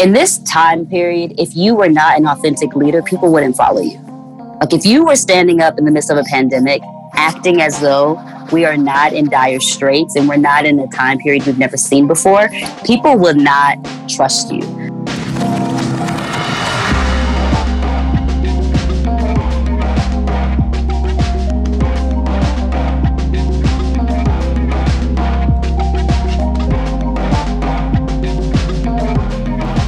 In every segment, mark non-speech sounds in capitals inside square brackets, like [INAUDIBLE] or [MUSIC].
in this time period, if you were not an authentic leader, people wouldn't follow you. Like if you were standing up in the midst of a pandemic, acting as though we are not in dire straits and we're not in a time period we've never seen before, people will not trust you.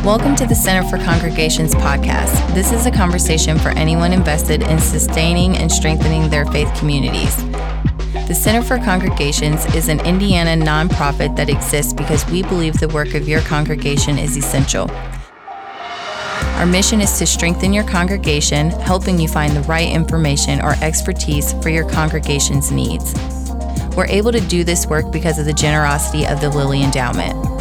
Welcome to the Center for Congregations podcast. This is a conversation for anyone invested in sustaining and strengthening their faith communities. The Center for Congregations is an Indiana nonprofit that exists because we believe the work of your congregation is essential. Our mission is to strengthen your congregation, helping you find the right information or expertise for your congregation's needs. We're able to do this work because of the generosity of the Lilly Endowment.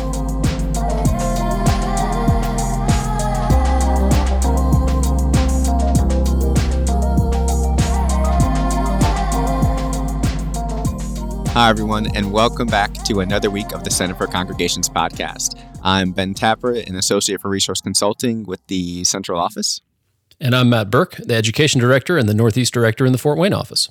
Hi, everyone, and welcome back to another week of the Center for Congregations podcast. I'm Ben Tapper, an associate for resource consulting with the central office. And I'm Matt Burke, the education director and the Northeast director in the Fort Wayne office.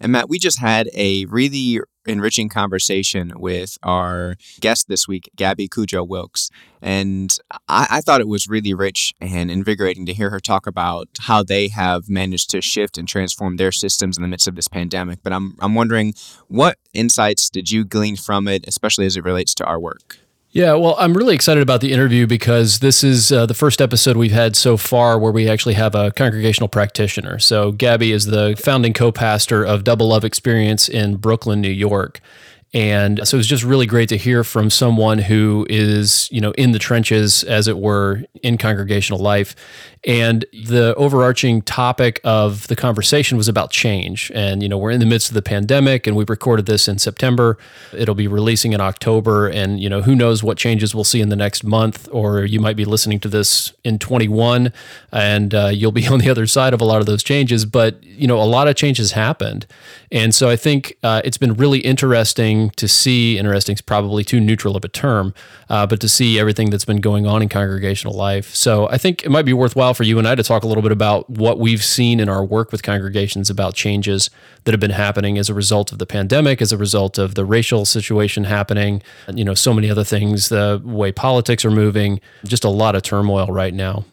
And Matt, we just had a really enriching conversation with our guest this week, Gabby Cudjoe Wilkes. And I, I, thought it was really rich and invigorating to hear her talk about how they have managed to shift and transform their systems in the midst of this pandemic. But I'm, I'm wondering, what insights did you glean from it, especially as it relates to our work? Yeah, well, I'm really excited about the interview because this is uh, the first episode we've had so far where we actually have a congregational practitioner. So, Gabby is the founding co pastor of Double Love Experience in Brooklyn, New York. And so it was just really great to hear from someone who is, you know, in the trenches, as it were, in congregational life. And the overarching topic of the conversation was about change. And, you know, we're in the midst of the pandemic and we recorded this in September. It'll be releasing in October. And, you know, who knows what changes we'll see in the next month, or you might be listening to this in 21 and uh, you'll be [LAUGHS] on the other side of a lot of those changes. But, you know, a lot of changes happened. And so I think uh, it's been really interesting to see, interesting is probably too neutral of a term, uh, but to see everything that's been going on in congregational life. So I think it might be worthwhile for you and I to talk a little bit about what we've seen in our work with congregations about changes that have been happening as a result of the pandemic, as a result of the racial situation happening, you know, so many other things, the way politics are moving, just a lot of turmoil right now.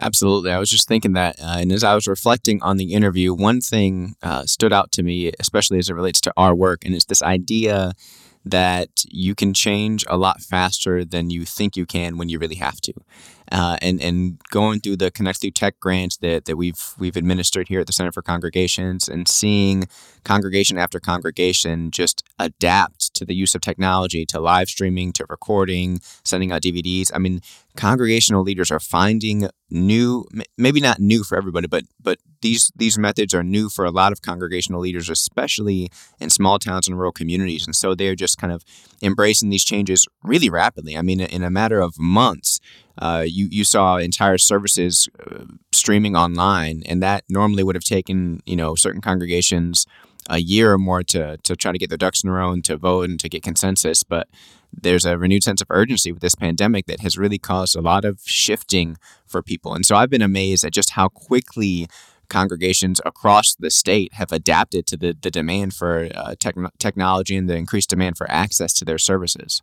Absolutely. I was just thinking that. Uh, and as I was reflecting on the interview, one thing uh, stood out to me, especially as it relates to our work, and it's this idea that you can change a lot faster than you think you can when you really have to uh, and and going through the Connect Through Tech grants that, that we've we've administered here at the Center for Congregations and seeing congregation after congregation just adapt to the use of technology, to live streaming, to recording, sending out DVDs. I mean, congregational leaders are finding new, maybe not new for everybody, but but these these methods are new for a lot of congregational leaders, especially in small towns and rural communities. And so they're just kind of embracing these changes really rapidly. I mean, in a matter of months, uh, you you saw entire services uh, streaming online, and that normally would have taken you know certain congregations a year or more to to try to get their ducks in a row and to vote and to get consensus. But there's a renewed sense of urgency with this pandemic that has really caused a lot of shifting for people, and so I've been amazed at just how quickly congregations across the state have adapted to the, the demand for uh, technology and the increased demand for access to their services.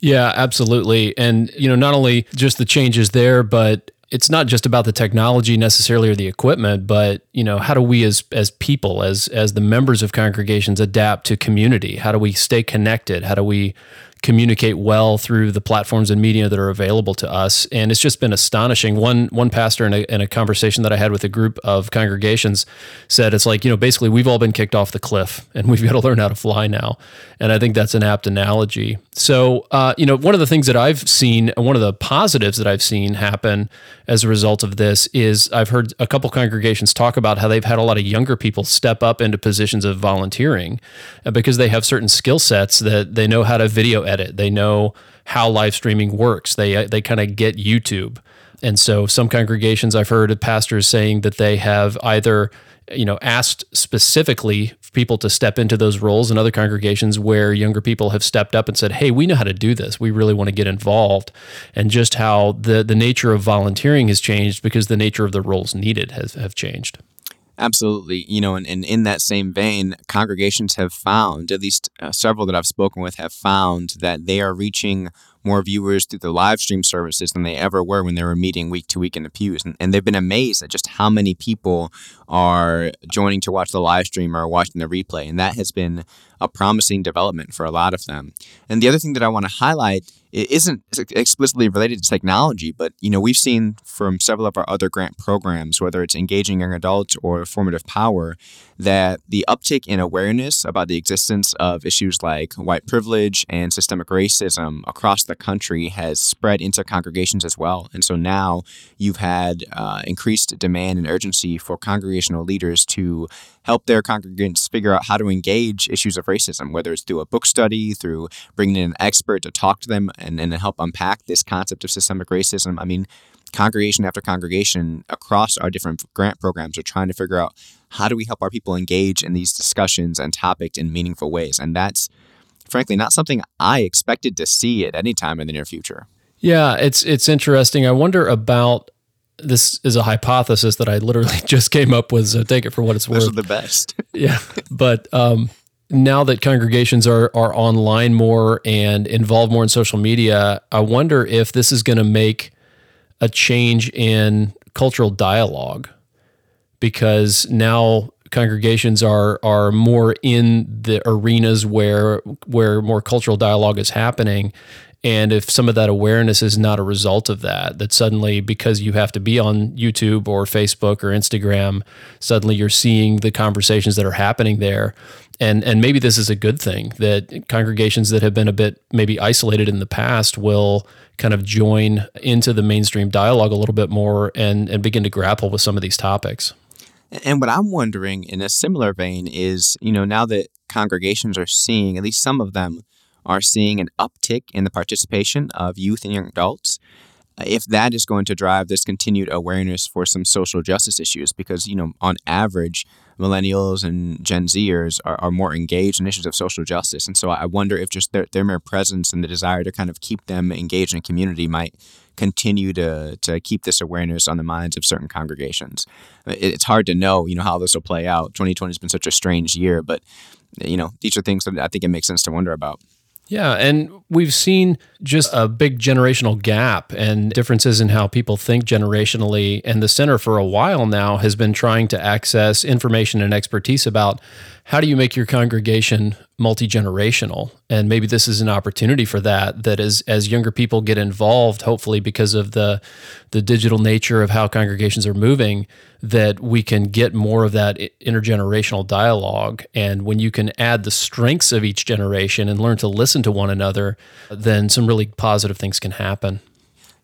Yeah, absolutely. And, you know, not only just the changes there, but it's not just about the technology necessarily or the equipment, but you know, how do we as as people, as as the members of congregations adapt to community? How do we stay connected? How do we communicate well through the platforms and media that are available to us. And it's just been astonishing. One one pastor in a, in a conversation that I had with a group of congregations said it's like you know basically we've all been kicked off the cliff [LAUGHS] and we've got to learn how to fly now. And I think that's an apt analogy. So uh, you know one of the things that I've seen, one of the positives that I've seen happen as a result of this is I've heard a couple congregations talk about how they've had a lot of younger people step up into positions of volunteering uh, because they have certain skill sets that they know how to video edit. They know how live streaming works. They they kind of get YouTube. and so some congregations I've heard of pastors saying that they have either you know asked specifically people to step into those roles and other congregations where younger people have stepped up and said hey we know how to do this we really want to get involved and just how the the nature of volunteering has changed because the nature of the roles needed has have changed Absolutely. You know, and, and in that same vein, congregations have found, at least uh, several that I've spoken with, have found that they are reaching more viewers through the live stream services than they ever were when they were meeting week to week in the pews. And, and they've been amazed at just how many people are joining to watch the live stream or watching the replay. And that has been a promising development for a lot of them. And the other thing that I want to highlight it isn't explicitly related to technology, but you know we've seen from several of our other grant programs, whether it's engaging young adults or formative power, that the uptick in awareness about the existence of issues like white privilege and systemic racism across the country has spread into congregations as well. And so now you've had uh, increased demand and urgency for congregational leaders to help their congregants figure out how to engage issues of racism, whether it's through a book study, through bringing in an expert to talk to them and, and help unpack this concept of systemic racism. I mean, congregation after congregation across our different grant programs are trying to figure out how do we help our people engage in these discussions and topics in meaningful ways. And that's frankly not something I expected to see at any time in the near future. Yeah, it's it's interesting. I wonder about this is a hypothesis that I literally [LAUGHS] just came up with. So take it for what it's worth. Those are the best. [LAUGHS] yeah, but um, now that congregations are are online more and involved more in social media, I wonder if this is going to make a change in cultural dialogue because now congregations are are more in the arenas where where more cultural dialogue is happening and if some of that awareness is not a result of that, that suddenly because you have to be on YouTube or Facebook or Instagram, suddenly you're seeing the conversations that are happening there. And and maybe this is a good thing that congregations that have been a bit maybe isolated in the past will kind of join into the mainstream dialogue a little bit more and, and begin to grapple with some of these topics. And what I'm wondering in a similar vein is, you know, now that congregations are seeing, at least some of them, are seeing an uptick in the participation of youth and young adults. Uh, if that is going to drive this continued awareness for some social justice issues, because, you know, on average, millennials and Gen Zers are, are more engaged in issues of social justice. And so I wonder if just their, their mere presence and the desire to kind of keep them engaged in a community might continue to, to keep this awareness on the minds of certain congregations. It's hard to know, you know, how this will play out. 2020 has been such a strange year, but, you know, these are things that I think it makes sense to wonder about. Yeah, and we've seen just a big generational gap and differences in how people think generationally. And the center for a while now has been trying to access information and expertise about how do you make your congregation multi generational? And maybe this is an opportunity for that. That as as younger people get involved, hopefully because of the the digital nature of how congregations are moving, that we can get more of that intergenerational dialogue. And when you can add the strengths of each generation and learn to listen to one another, then some really positive things can happen.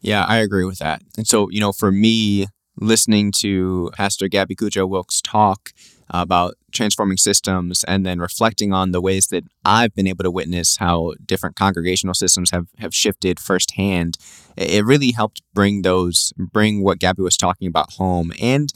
Yeah, I agree with that. And so, you know, for me, listening to Pastor Gabby Cudjoe Wilkes talk about transforming systems and then reflecting on the ways that I've been able to witness how different congregational systems have, have shifted firsthand. It really helped bring those, bring what Gabby was talking about home. And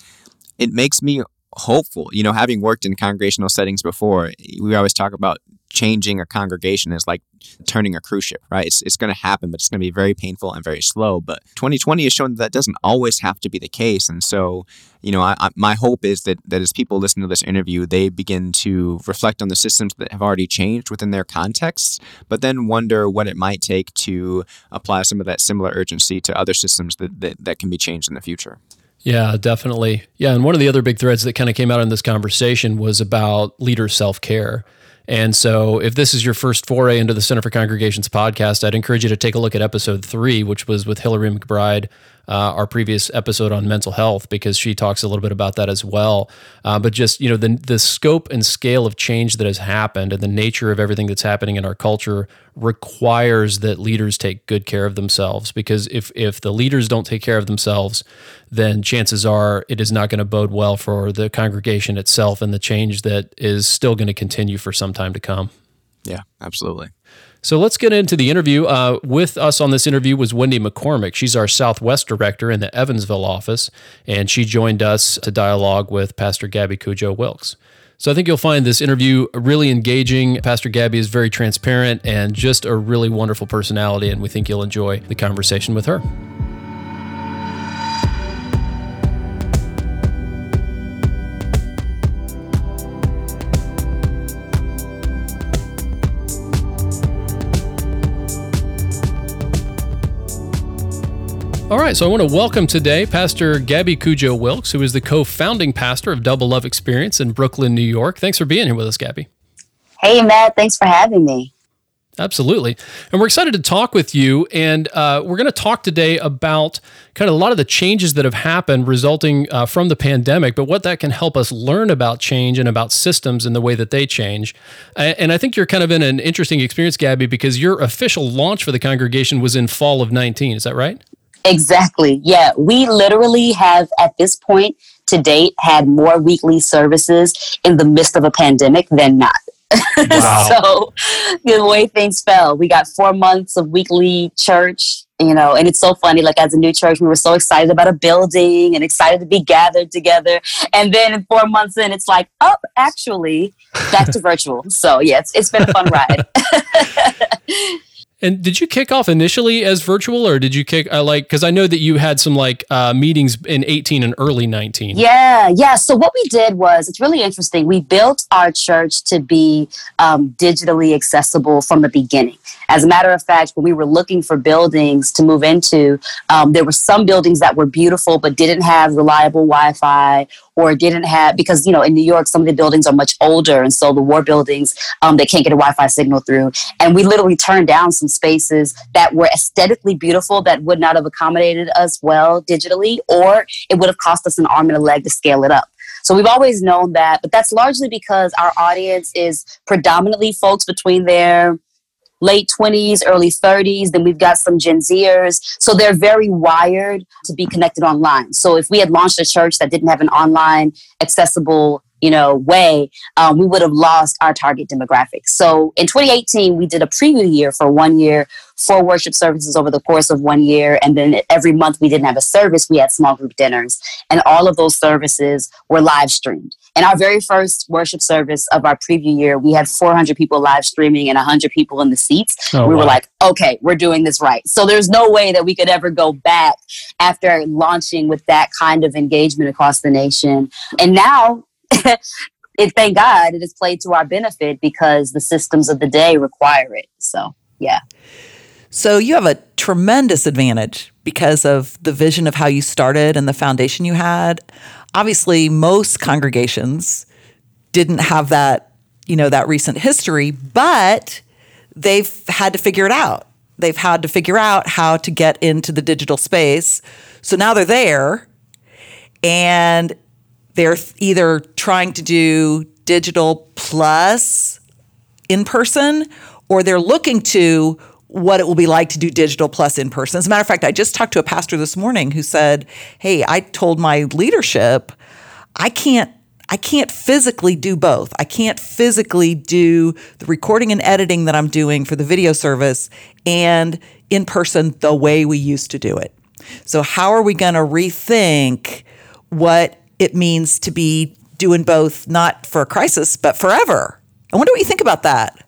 it makes me hopeful. You know, having worked in congregational settings before, we always talk about changing a congregation is like turning a cruise ship, right? It's, it's going to happen, but it's going to be very painful and very slow. But 2020 has shown that that doesn't always have to be the case. And so, you know, I, I, my hope is that, that as people listen to this interview, they begin to reflect on the systems that have already changed within their contexts, but then wonder what it might take to apply some of that similar urgency to other systems that, that, that can be changed in the future. Yeah, definitely. Yeah. And one of the other big threads that kind of came out in this conversation was about leader self care. And so, if this is your first foray into the Center for Congregations podcast, I'd encourage you to take a look at episode three, which was with Hillary McBride uh, our previous episode on mental health because she talks a little bit about that as well. Uh, but just you know the the scope and scale of change that has happened and the nature of everything that's happening in our culture requires that leaders take good care of themselves because if if the leaders don't take care of themselves, then chances are it is not going to bode well for the congregation itself and the change that is still going to continue for some time to come. Yeah, absolutely. So let's get into the interview. Uh, with us on this interview was Wendy McCormick. She's our Southwest director in the Evansville office, and she joined us to dialogue with Pastor Gabby Cudjoe Wilkes. So I think you'll find this interview really engaging. Pastor Gabby is very transparent and just a really wonderful personality, and we think you'll enjoy the conversation with her. All right, so I want to welcome today Pastor Gabby Cudjoe Wilkes, who is the co founding pastor of Double Love Experience in Brooklyn, New York. Thanks for being here with us, Gabby. Hey, Matt. Thanks for having me. Absolutely. And we're excited to talk with you. And uh, we're going to talk today about kind of a lot of the changes that have happened resulting uh, from the pandemic, but what that can help us learn about change and about systems and the way that they change. And I think you're kind of in an interesting experience, Gabby, because your official launch for the congregation was in fall of 19. Is that right? Exactly. Yeah. We literally have, at this point to date, had more weekly services in the midst of a pandemic than not. [LAUGHS] Wow. so the way things fell, we got four months of weekly church, you know, and it's so funny. Like as a new church, we were so excited about a building and excited to be gathered together. And then four months in, it's like, oh, actually, back to [LAUGHS] virtual. So yeah, it's, it's been a fun ride. [LAUGHS] And did you kick off initially as virtual, or did you kick uh, like because I know that you had some like uh, meetings in eighteen and early nineteen? Yeah, yeah. So what we did was it's really interesting. We built our church to be um, digitally accessible from the beginning. As a matter of fact, when we were looking for buildings to move into, um, there were some buildings that were beautiful but didn't have reliable Wi-Fi or didn't have because you know in New York some of the buildings are much older and so the war buildings um, they can't get a Wi-Fi signal through and we literally turned down some spaces that were aesthetically beautiful that would not have accommodated us well digitally or it would have cost us an arm and a leg to scale it up. So we've always known that, but that's largely because our audience is predominantly folks between their late 20s, early 30s. Then we've got some Gen Zers. So they're very wired to be connected online. So if we had launched a church that didn't have an online accessible you know way um, we would have lost our target demographic so in 2018 we did a preview year for one year four worship services over the course of one year and then every month we didn't have a service we had small group dinners and all of those services were live streamed in our very first worship service of our preview year, we had 400 people live streaming and 100 people in the seats. Oh, we were like, okay, we're doing this right. So there's no way that we could ever go back after launching with that kind of engagement across the nation. And now, [LAUGHS] it thank God it is played to our benefit because the systems of the day require it. So, yeah. So you have a tremendous advantage because of the vision of how you started and the foundation you had obviously most congregations didn't have that, you know, that recent history, but they've had to figure it out. They've had to figure out how to get into the digital space. So now they're there and they're either trying to do digital plus in person or they're looking to what it will be like to do digital plus in person. As a matter of fact, I just talked to a pastor this morning who said, "Hey, I told my leadership I can't I can't physically do both. I can't physically do the recording and editing that I'm doing for the video service and in person the way we used to do it. So how are we going to rethink what it means to be doing both not for a crisis but forever? I wonder what you think about that.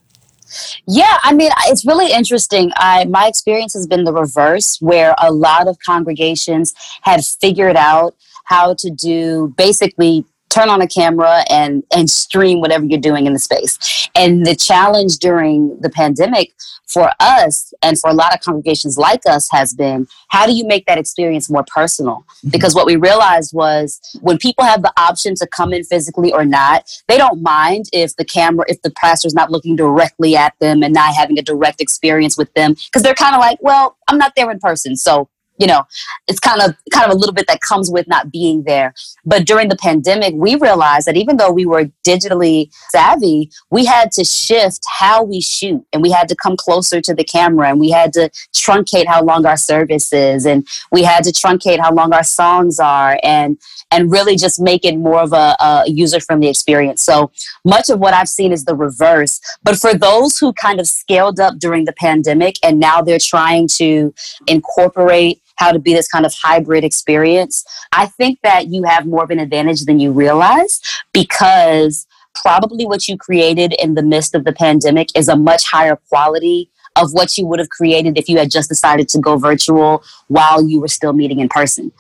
Yeah, I mean, it's really interesting. I my experience has been the reverse, where a lot of congregations have figured out how to do basically turn on a camera and and stream whatever you're doing in the space. And the challenge during the pandemic for us and for a lot of congregations like us has been how do you make that experience more personal? Mm-hmm. Because what we realized was when people have the option to come in physically or not, they don't mind if the camera, if the pastor's not looking directly at them and not having a direct experience with them because they're kind of like, well, I'm not there in person, so you know, it's kind of kind of a little bit that comes with not being there. But during the pandemic, we realized that even though we were digitally savvy, we had to shift how we shoot and we had to come closer to the camera and we had to truncate how long our service is and we had to truncate how long our songs are and and really just make it more of a, a user friendly experience. So much of what I've seen is the reverse. But for those who kind of scaled up during the pandemic and now they're trying to incorporate how to be this kind of hybrid experience. I think that you have more of an advantage than you realize because probably what you created in the midst of the pandemic is a much higher quality of what you would have created if you had just decided to go virtual while you were still meeting in person.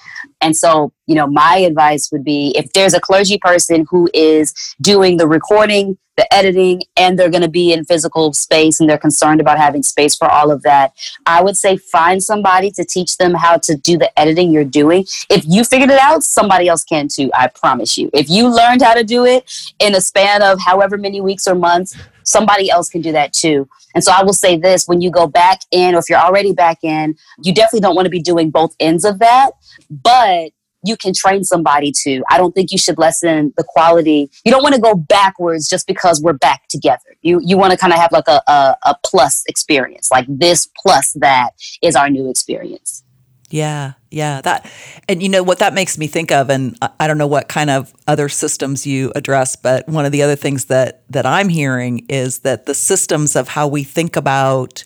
And so, you know, my advice would be if there's a clergy person who is doing the recording, the editing, and they're going to be in physical space and they're concerned about having space for all of that, I would say find somebody to teach them how to do the editing you're doing. If you figured it out, somebody else can too, I promise you. If you learned how to do it in a span of however many weeks or months, somebody else can do that too. And so I will say this when you go back in, or if you're already back in, you definitely don't want to be doing both ends of that. But you can train somebody to. I don't think you should lessen the quality. You don't want to go backwards just because we're back together. You you want to kind of have like a, a, a plus experience, like this plus that is our new experience. Yeah, yeah. That and you know what that makes me think of, and I don't know what kind of other systems you address, but one of the other things that that I'm hearing is that the systems of how we think about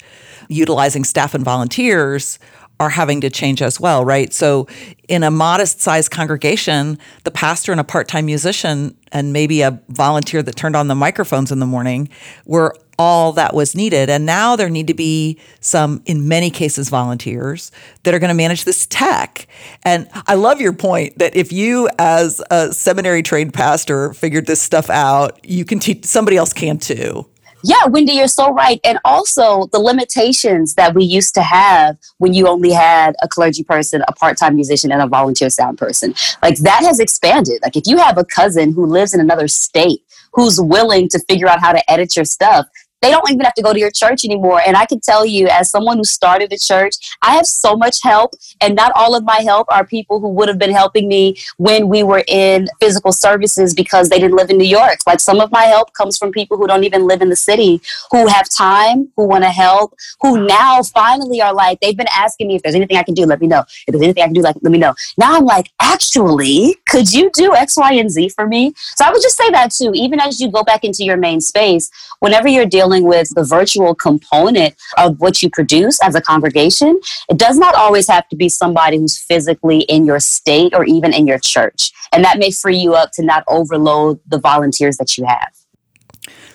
utilizing staff and volunteers are having to change as well, right? So, in a modest sized congregation, the pastor and a part time musician and maybe a volunteer that turned on the microphones in the morning were all that was needed. And now there need to be some, in many cases, volunteers that are going to manage this tech. And I love your point that if you, as a seminary trained pastor, figured this stuff out, you can teach somebody else can too. Yeah, Wendy, you're so right. And also the limitations that we used to have when you only had a clergy person, a part time musician, and a volunteer sound person. Like that has expanded. Like if you have a cousin who lives in another state who's willing to figure out how to edit your stuff, they don't even have to go to your church anymore. And I can tell you, as someone who started a church, I have so much help. And not all of my help are people who would have been helping me when we were in physical services because they didn't live in New York. Like some of my help comes from people who don't even live in the city, who have time, who want to help, who now finally are like, they've been asking me if there's anything I can do, let me know. If there's anything I can do, like, let me know. Now I'm like, actually, could you do X, Y, and Z for me? So I would just say that too. Even as you go back into your main space, whenever you're dealing dealing with the virtual component of what you produce as a congregation, it does not always have to be somebody who's physically in your state or even in your church. And that may free you up to not overload the volunteers that you have.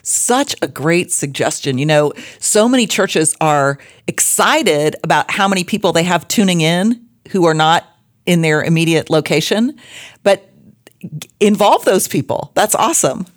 Such a great suggestion. You know, so many churches are excited about how many people they have tuning in who are not in their immediate location, but involve those people. That's awesome.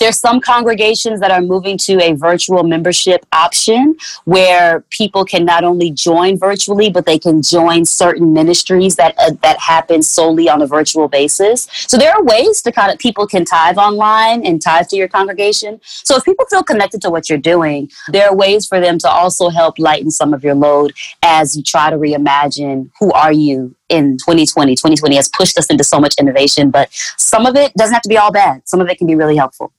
There's some congregations that are moving to a virtual membership option where people can not only join virtually, but they can join certain ministries that uh, that happen solely on a virtual basis. So there are ways to kind of people can tithe online and tithe to your congregation. So if people feel connected to what you're doing, there are ways for them to also help lighten some of your load as you try to reimagine who are you in 2020. 2020 has pushed us into so much innovation, but some of it doesn't have to be all bad. Some of it can be really helpful.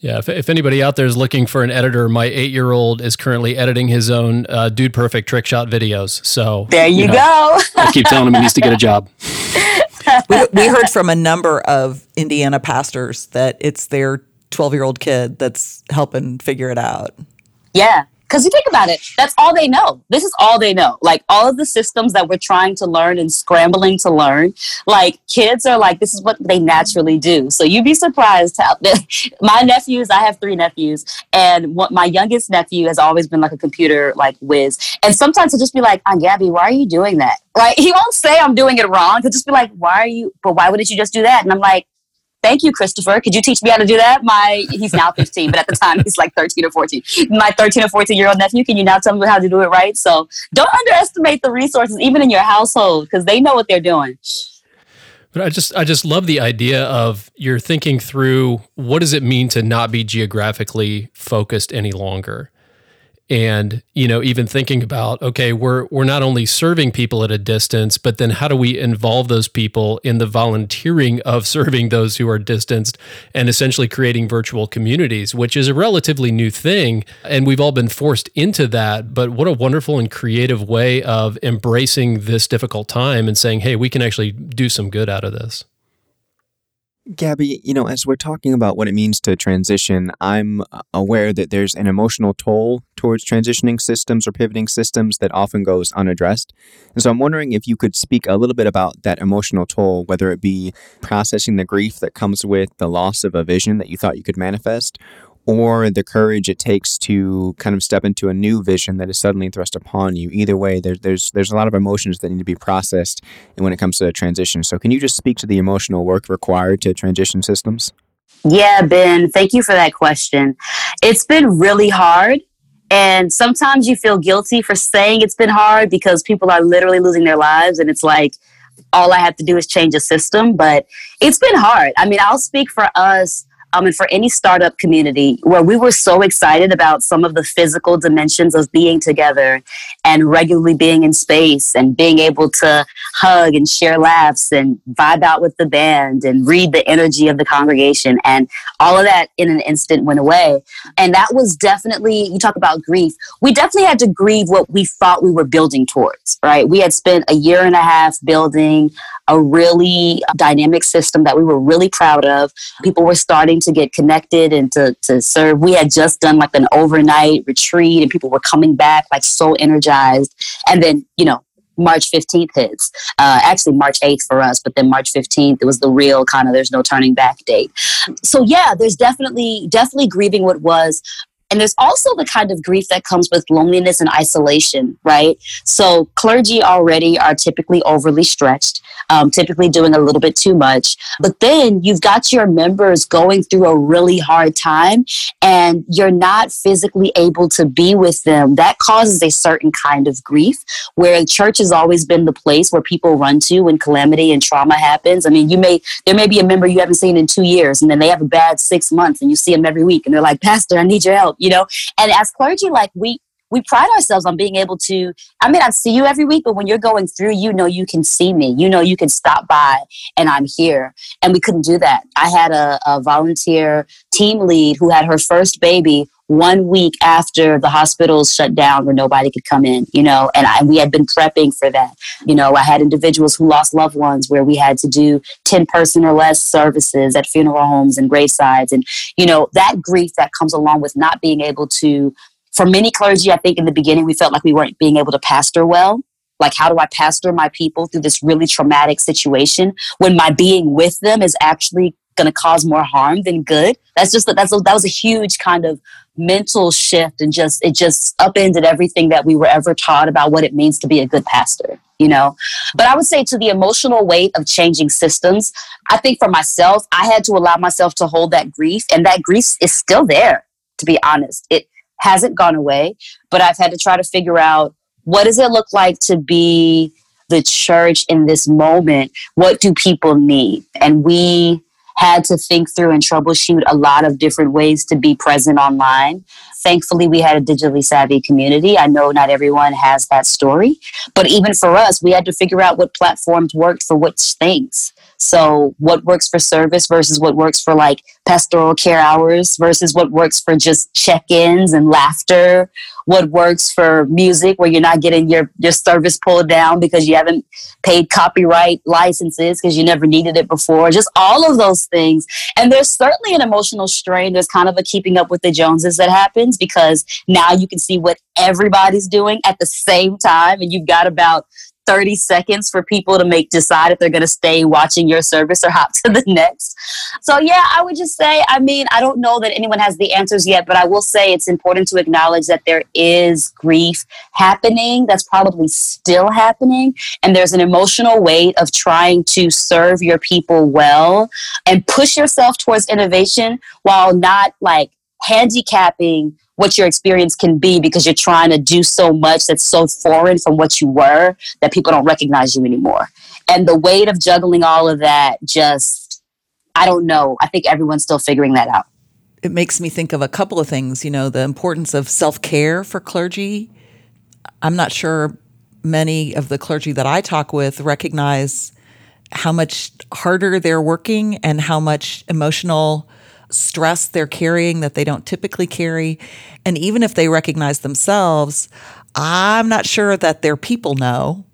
Yeah, if, if anybody out there is looking for an editor, my eight year old is currently editing his own uh, Dude Perfect trick shot videos. So there you, you know, go. I keep telling him he needs to get a job. [LAUGHS] we, we heard from a number of Indiana pastors that it's their 12 year old kid that's helping figure it out. Yeah. Because you think about it, that's all they know. This is all they know. Like all of the systems that we're trying to learn and scrambling to learn, like kids are like, this is what they naturally do. So you'd be surprised how this [LAUGHS] my nephews, I have three nephews, and what my youngest nephew has always been like a computer like whiz. And sometimes he'll just be like, Aunt Gabby, why are you doing that? Like he won't say I'm doing it wrong. He'll just be like, why are you, but why wouldn't you just do that? And I'm like, thank you, Christopher. Could you teach me how to do that? My he's now 15, but at the time he's like 13 or 14. My 13 or 14 year old nephew, can you now tell me how to do it right? So don't underestimate the resources, even in your household, because they know what they're doing. But I just I just love the idea of you're thinking through what does it mean to not be geographically focused any longer. And you know even thinking about okay we're we're not only serving people at a distance but then how do we involve those people in the volunteering of [LAUGHS] serving those who are distanced and essentially creating virtual communities which is a relatively new thing. And we've all been forced into that. But what a wonderful and creative way of embracing this difficult time and saying hey we can actually do some good out of this Gabby, you know, as we're talking about what it means to transition, I'm aware that there's an emotional toll towards transitioning systems or pivoting systems that often goes unaddressed. And so I'm wondering if you could speak a little bit about that emotional toll, whether it be processing the grief that comes with the loss of a vision that you thought you could manifest, or the courage it takes to kind of step into a new vision that is suddenly thrust upon you. Either way, there, there's there's a lot of emotions that need to be processed when it comes to transition. So, can you just speak to the emotional work required to transition systems? Yeah, Ben, thank you for that question. It's been really hard. And sometimes you feel guilty for saying it's been hard because people are literally losing their lives. And it's like, all I have to do is change a system. But it's been hard. I mean, I'll speak for us um, and for any startup community where we were so excited about some of the physical dimensions of being together and regularly being in space and being able to hug and share laughs and vibe out with the band and read the energy of the congregation. And all of that in an instant went away. And that was definitely, you talk about grief, we definitely had to grieve what we thought we were building towards, right? We had spent a year and a half building a really dynamic system that we were really proud of. People were starting to get connected and to, to serve. We had just done like an overnight retreat and people were coming back like so energized. And then, you know, March 15th hits. Uh, actually, March 8th for us, but then March 15th, it was the real kind of there's no turning back date. So, yeah, there's definitely, definitely grieving what was. And there's also the kind of grief that comes with loneliness and isolation, right? So clergy already are typically overly stretched, um, typically doing a little bit too much. But then you've got your members going through a really hard time and you're not physically able to be with them. That causes a certain kind of grief where church has always been the place where people run to when calamity and trauma happens. I mean, you may, there may be a member you haven't seen in two years and then they have a bad six months and you see them every week and they're like, Pastor, I need your help you know? And as clergy like we we pride ourselves on being able to i mean i see you every week but when you're going through you know you can see me. You know you can stop by and i'm here. And we couldn't do that. I had a, a volunteer team lead who had her first baby one week after the hospitals shut down where nobody could come in, you know, and, I, we had been prepping for that. You know, I had individuals who lost loved ones where we had to do 10 person or less services at funeral homes and gravesides. And, you know, that grief that comes along with not being able to, for many clergy, I think in the beginning we felt like we weren't being able to pastor well like how do i pastor my people through this really traumatic situation when my being with them is actually going to cause more harm than good. That's just that. that's a, that was a huge kind of mental shift and just it just upended everything that we were ever taught about what it means to be a good pastor you know? But i would say to the emotional weight of changing systems i think for myself i had to allow myself to hold that grief and that grief is still there to be honest. It hasn't gone away but i've had to try to figure out what does it look like to be the church in this moment? What do people need? And we had to think through and troubleshoot a lot of different ways to be present online. Thankfully, we had a digitally savvy community. I know not everyone has that story, but even for us, we had to figure out what platforms worked for which things. So, what works for service versus what works for like pastoral care hours versus what works for just check ins and laughter what works for music where you're not getting your, your service pulled down because you haven't paid copyright licenses because you never needed it before, just all of those things. And there's certainly an emotional strain. There's kind of a keeping up with the Joneses that happens because now you can see what everybody's doing at the same time. And you've got about 30 seconds for people to make decide if they're going to stay watching your service or [LAUGHS] hop to the next. So yeah, I would just say, I mean, I don't know that anyone has the answers yet, but I will say it's important to acknowledge that there is grief happening that's probably still happening and there's an emotional weight of trying to serve your people well and push yourself towards innovation while not like handicapping what your experience can be because you're trying to do so much that's so foreign from what you were that people don't recognize you anymore. And the weight of juggling all of that just, I don't know. I think everyone's still figuring that out. it makes me think of a couple of things, you know, the importance of self care for clergy. I'm not sure many of the clergy that I talk with recognize how much harder they're working and how much emotional stress they're carrying that they don't typically carry. And even if they recognize themselves, I'm not sure that their people know.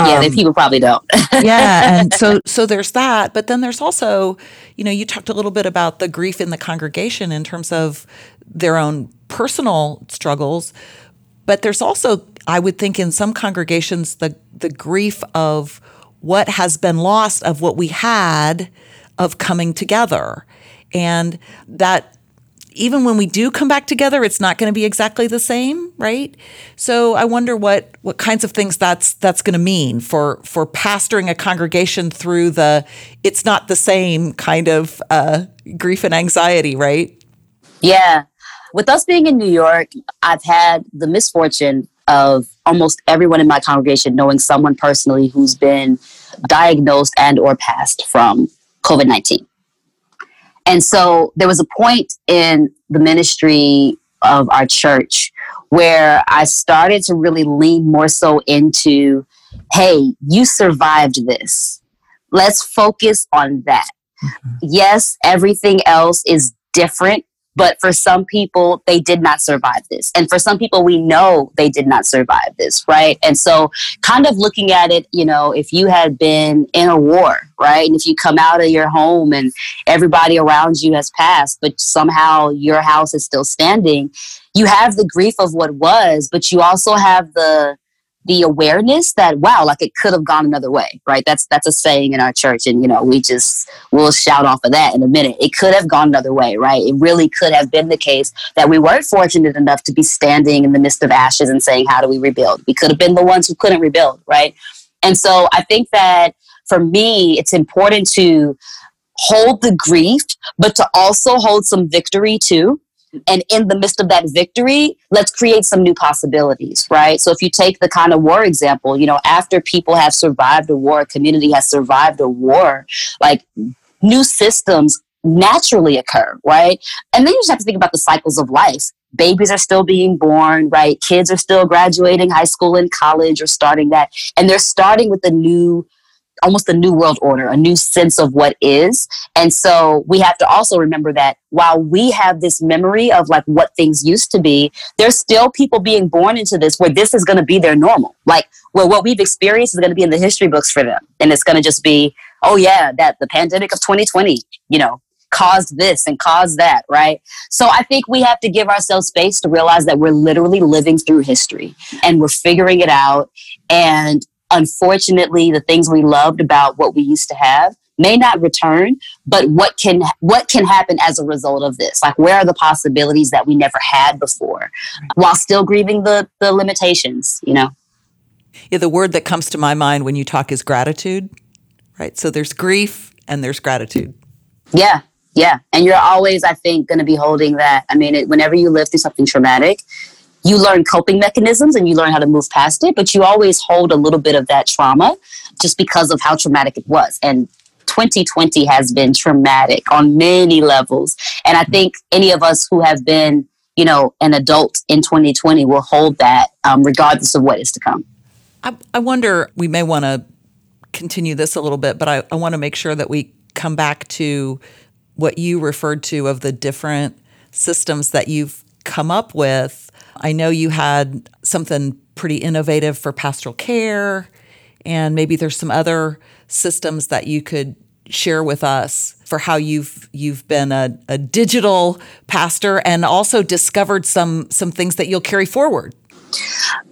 Yeah, um, people probably don't. [LAUGHS] yeah, and so so there's that, but then there's also, you know, you talked a little bit about the grief in the congregation in terms of their own personal struggles, but there's also I would think in some congregations the the grief of what has been lost of what we had of coming together. And that even when we do come back together, it's not going to be exactly the same, right? So I wonder what what kinds of things that's that's going to mean for for pastoring a congregation through the it's not the same kind of uh, grief and anxiety, right? Yeah, with us being in New York, I've had the misfortune of almost everyone in my congregation knowing someone personally who's been diagnosed and or passed from COVID-19. And so there was a point in the ministry of our church where I started to really lean more so into hey, you survived this. Let's focus on that. Mm-hmm. Yes, everything else is different but for some people, they did not survive this. And for some people, we know they did not survive this, right? And so, kind of looking at it, you know, if you had been in a war, right? And if you come out of your home and everybody around you has passed, but somehow your house is still standing, you have the grief of what was, but you also have the the awareness that wow like it could have gone another way right? That's that's a saying in our church and you know we just we'll shout off of that in a minute. It could have gone another way right? It really could have been the case that we weren't fortunate enough to be standing in the midst of ashes and saying how do we rebuild? We could have been the ones who couldn't rebuild right? And so i think that for me it's important to hold the grief but to also hold some victory too and in the midst of that victory, let's create some new possibilities, right? So if you take the kind of war example, you know, after people have survived a war, a community has survived a war, like new systems naturally occur, right? And then you just have to think about the cycles of life. Babies are still being born, right? Kids are still graduating high school and college or starting that. And they're starting with a new almost a new world order, a new sense of what is. And so we have to also remember that while we have this memory of like what things used to be, there's still people being born into this where this is going to be their normal. Like where what we've experienced is going to be in the history books for them. And it's going to just be, oh yeah, that the pandemic of 2020, you know, caused this and caused that, right? So I think we have to give ourselves space to realize that we're literally living through history and we're figuring it out. And unfortunately the things we loved about what we used to have may not return but what can what can happen as a result of this? Like where are the possibilities that we never had before while still grieving the the limitations you know? Yeah the word that comes to my mind when you talk is gratitude right? So there's grief and there's gratitude. Yeah yeah. And you're always i think going to be holding that. I mean it, whenever you live through something traumatic you learn coping mechanisms and you learn how to move past it, but you always hold a little bit of that trauma just because of how traumatic it was. And 2020 has been traumatic on many levels. And I think any of us who have been, you know, an adult in 2020 will hold that um, regardless of what is to come. I, I wonder, we may want to continue this a little bit, but I, I want to make sure that we come back to what you referred to of the different systems that you've come up with I know you had something pretty innovative for pastoral care, and maybe there's some other systems that you could share with us for how you've you've been a, a digital pastor and also discovered some some things that you'll carry forward.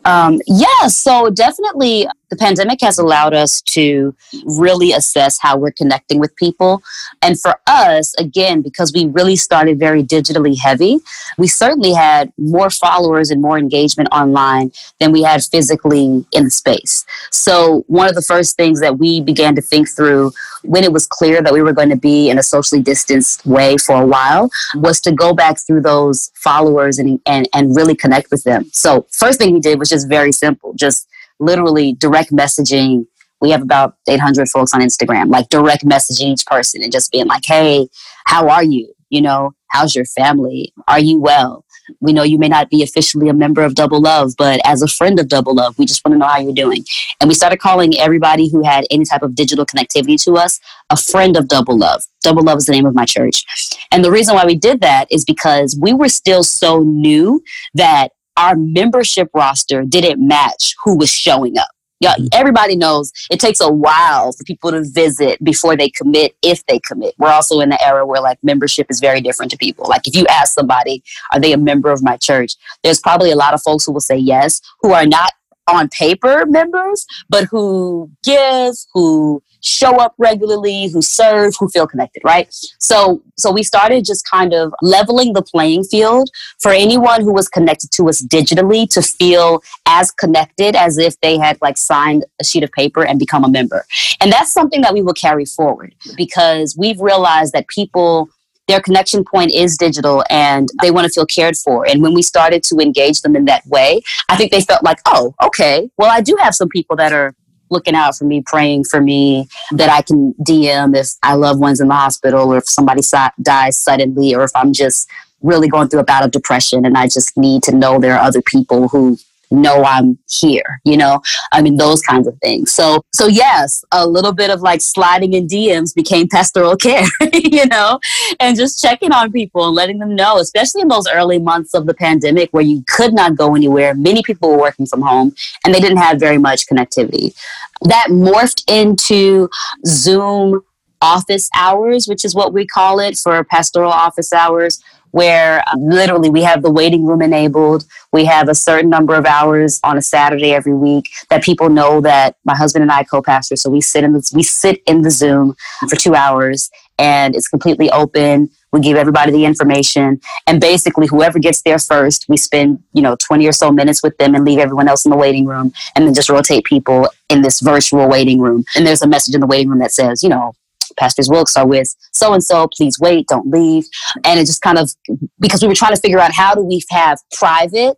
Um, yeah, so definitely the pandemic has allowed us to really assess how we're connecting with people. And for us, again, because we really started very digitally heavy, we certainly had more followers and more engagement online than we had physically in space. So, one of the first things that we began to think through when it was clear that we were going to be in a socially distanced way for a while was to go back through those followers and, and, and really connect with them. So, first thing we did was just very simple, just literally direct messaging. We have about 800 folks on Instagram, like direct messaging each person and just being like, hey, how are you? You know, How's your family? Are you well? We know you may not be officially a member of Double Love, but as a friend of Double Love, we just want to know how you're doing. And we started calling everybody who had any type of digital connectivity to us a friend of Double Love. Double Love is the name of my church. And the reason why we did that is because we were still so new that our membership roster didn't match who was showing up. Yeah, mm-hmm. everybody knows it takes a while for people to visit before they commit, if they commit. We're also in the era where like membership is very different to people. Like if you ask somebody, are they a member of my church? There's probably a lot of folks who will say yes, who are not on paper members, but who give, who show up regularly, who serve, who feel connected, right? So so we started just kind of leveling the playing field for anyone who was connected to us digitally to feel as connected as if they had like signed a sheet of paper and become a member. And that's something that we will carry forward because we've realized that people their connection point is digital and they want to feel cared for. And when we started to engage them in that way, I think they felt like, oh, okay, well, I do have some people that are looking out for me, praying for me, that I can DM if I love ones in the hospital or if somebody dies suddenly or if I'm just really going through a bout of depression and I just need to know there are other people who know I'm here, you know? I mean, those kinds of things. So, so yes, a little bit of like sliding in DMs became pastoral [LAUGHS] care, you know, and just checking on people and letting them know, especially in those early months of the pandemic where you could not go anywhere. Many people were working from home and they didn't have very much connectivity. That morphed into Zoom office hours, which is what we call it for pastoral office hours, where uh, literally we have the waiting room enabled. We have a certain number of hours on a Saturday every week that people know that my husband and I co-pastor. So we sit in the, we sit in the Zoom for two hours, and it's completely open. We give everybody the information, and basically, whoever gets there first, we spend you know twenty or so minutes with them and leave everyone else in the waiting room, and then just rotate people in this virtual waiting room. And there's a message in the waiting room that says, you know, Pastors Wilkes are with so and so, please wait, don't leave. And it just kind of, because we were trying to figure out how do we have private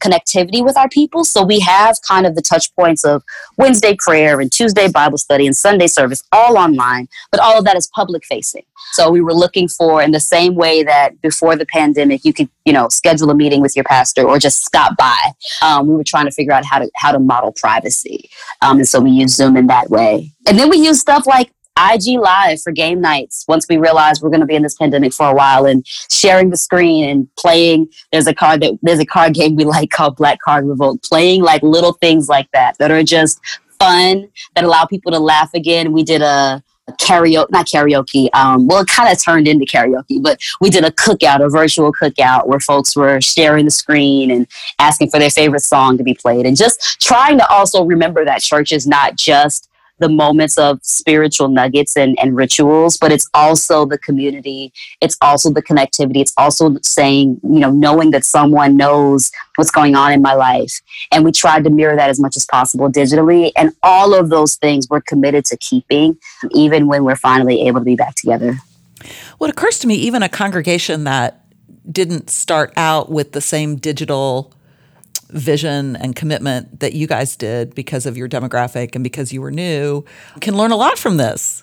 connectivity with our people. So we have kind of the touch points of Wednesday prayer and Tuesday Bible study and Sunday service all online, but all of that is public facing. So we were looking for, in the same way that before the pandemic, you could, you know, schedule a meeting with your pastor or just stop by. Um, we were trying to figure out how to how to model privacy, um, and so we use Zoom in that way. And then we use stuff like IG Live for game nights once we realized we're going to be in this pandemic for a while and sharing the screen and playing. There's a card that there's a card game we [LAUGHS] like called Black Card Revolt. Playing like little things like that that are just fun that allow people to laugh again. We did a, a karaoke, not karaoke. Um, well, it kind of turned into karaoke, but we did a cookout, a virtual cookout where folks were sharing the screen and asking for their favorite song to be played, and just trying to also remember that church is not just the moments of spiritual nuggets and, and rituals, but it's also the community. It's also the connectivity. It's also saying, you know, knowing that someone knows what's going on in my life. And we tried to mirror that as much as possible digitally. And all of those things we're committed to keeping, even when we're finally able to be back together. What occurs to me, even a congregation that didn't start out with the same digital vision and commitment that you guys did because of your demographic and because you were new can learn a lot from this.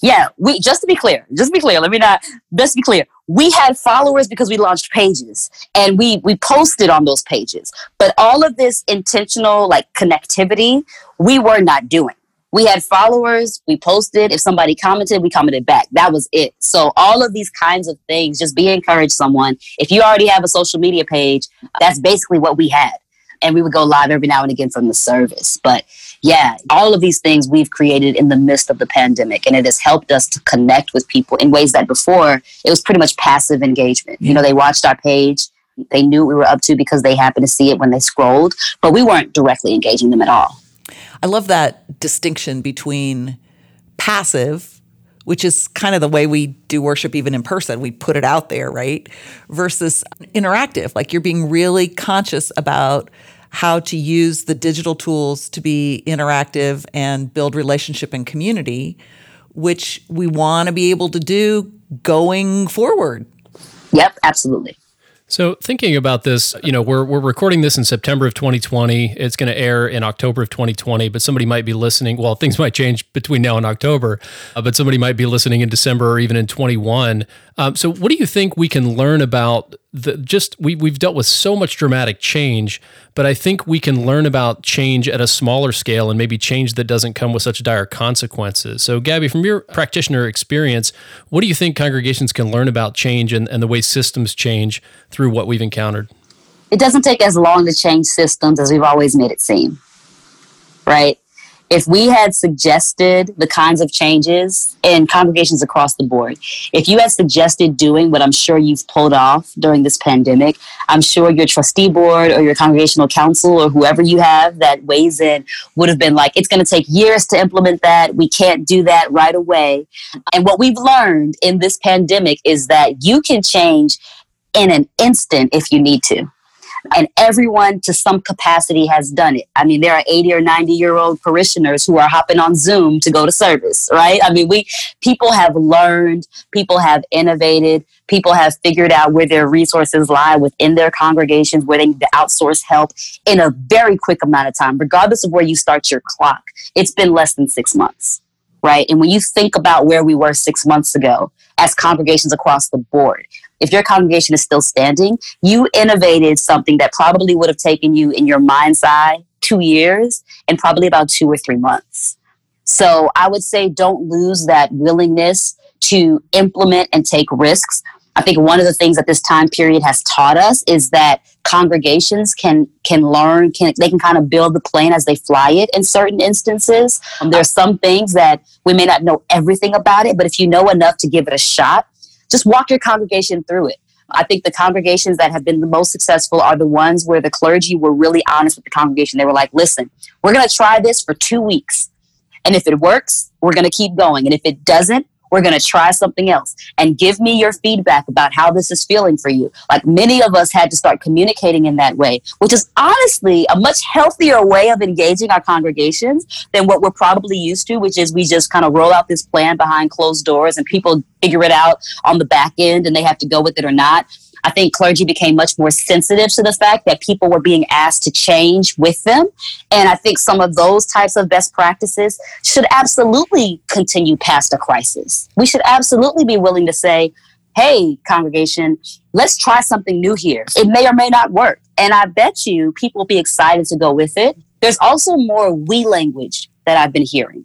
Yeah, we just to be clear, just to be clear, let me not just be clear. We had followers because we launched pages and we we posted on those pages. But all of this intentional like connectivity, we were not doing. We had followers, we posted. If somebody commented, we commented back. That was it. So, all of these kinds of things, just be encouraged someone. If you already have a social media page, that's basically what we had. And we would go live every now and again from the service. But yeah, all of these things we've created in the midst of the pandemic, and it has helped us to connect with people in ways that before it was pretty much passive engagement. You know, they watched our page, they knew what we were up to because they happened to see it when they scrolled, but we weren't directly engaging them at all. I love that distinction between passive, which is kind of the way we do worship even in person. We put it out there, right? Versus interactive, like you're being really conscious about how to use the digital tools to be interactive and build relationship and community, which we want to be able to do going forward. Yep, absolutely. So, thinking about this, you know, we're, we're recording this in September of 2020. It's going to air in October of 2020, but somebody might be listening. Well, things might change between now and October, uh, but somebody might be listening in December or even in 21. Um, so, what do you think we can learn about the just we, we've dealt with so much dramatic change, but I think we can learn about change at a smaller scale and maybe change that doesn't come with such dire consequences. So, Gabby, from your practitioner experience, what do you think congregations can learn about change and, and the way systems change through what we've encountered? It doesn't take as long to change systems as we've always made it seem, right? If we had suggested the kinds of changes in congregations across the board, if you had suggested doing what I'm sure you've pulled off during this pandemic, I'm sure your trustee board or your congregational council or whoever you have that weighs in would have been like, it's going to take years to implement that. We can't do that right away. And what we've learned in this pandemic is that you can change in an instant if you need to and everyone to some capacity has done it. I mean, there are 80 or 90 year old parishioners who are hopping on Zoom to go to service, right? I mean, we people have learned, people have innovated, people have figured out where their resources lie within their congregations, where they need to outsource help in a very quick amount of time, regardless of where you start your clock. It's been less than six months, right? And when you think about where we were six months ago as congregations across the board, if your congregation is still standing, you innovated something that probably would have taken you in your mind's eye two years and probably about two or three months. So I would say don't lose that willingness to implement and take risks. I think one of the things that this time period has taught us is that congregations can can learn can they can kind of build the plane as they fly it in certain instances. There are some things that we may not know everything about it, but if you know enough to give it a shot, just walk your congregation through it. I think the congregations that have been the most successful are the ones where the clergy were really honest with the congregation. They were like, listen, we're going to try this for two weeks. And if it works, we're going to keep going. And if it doesn't, we're going to try something else and give me your feedback about how this is feeling for you. Like many of us had to start communicating in that way, which is honestly a much healthier way of engaging our congregations than what we're probably used to, which is we just kind of roll out this plan behind closed doors and people figure it out on the back end and they have to go with it or not. I think clergy became much more sensitive to the fact that people were being asked to change with them. And I think some of those types of best practices should absolutely continue past a crisis. We should absolutely be willing to say, hey, congregation, let's try something new here. It may or may not work. And I bet you people will be excited to go with it. There's also more we language that I've been hearing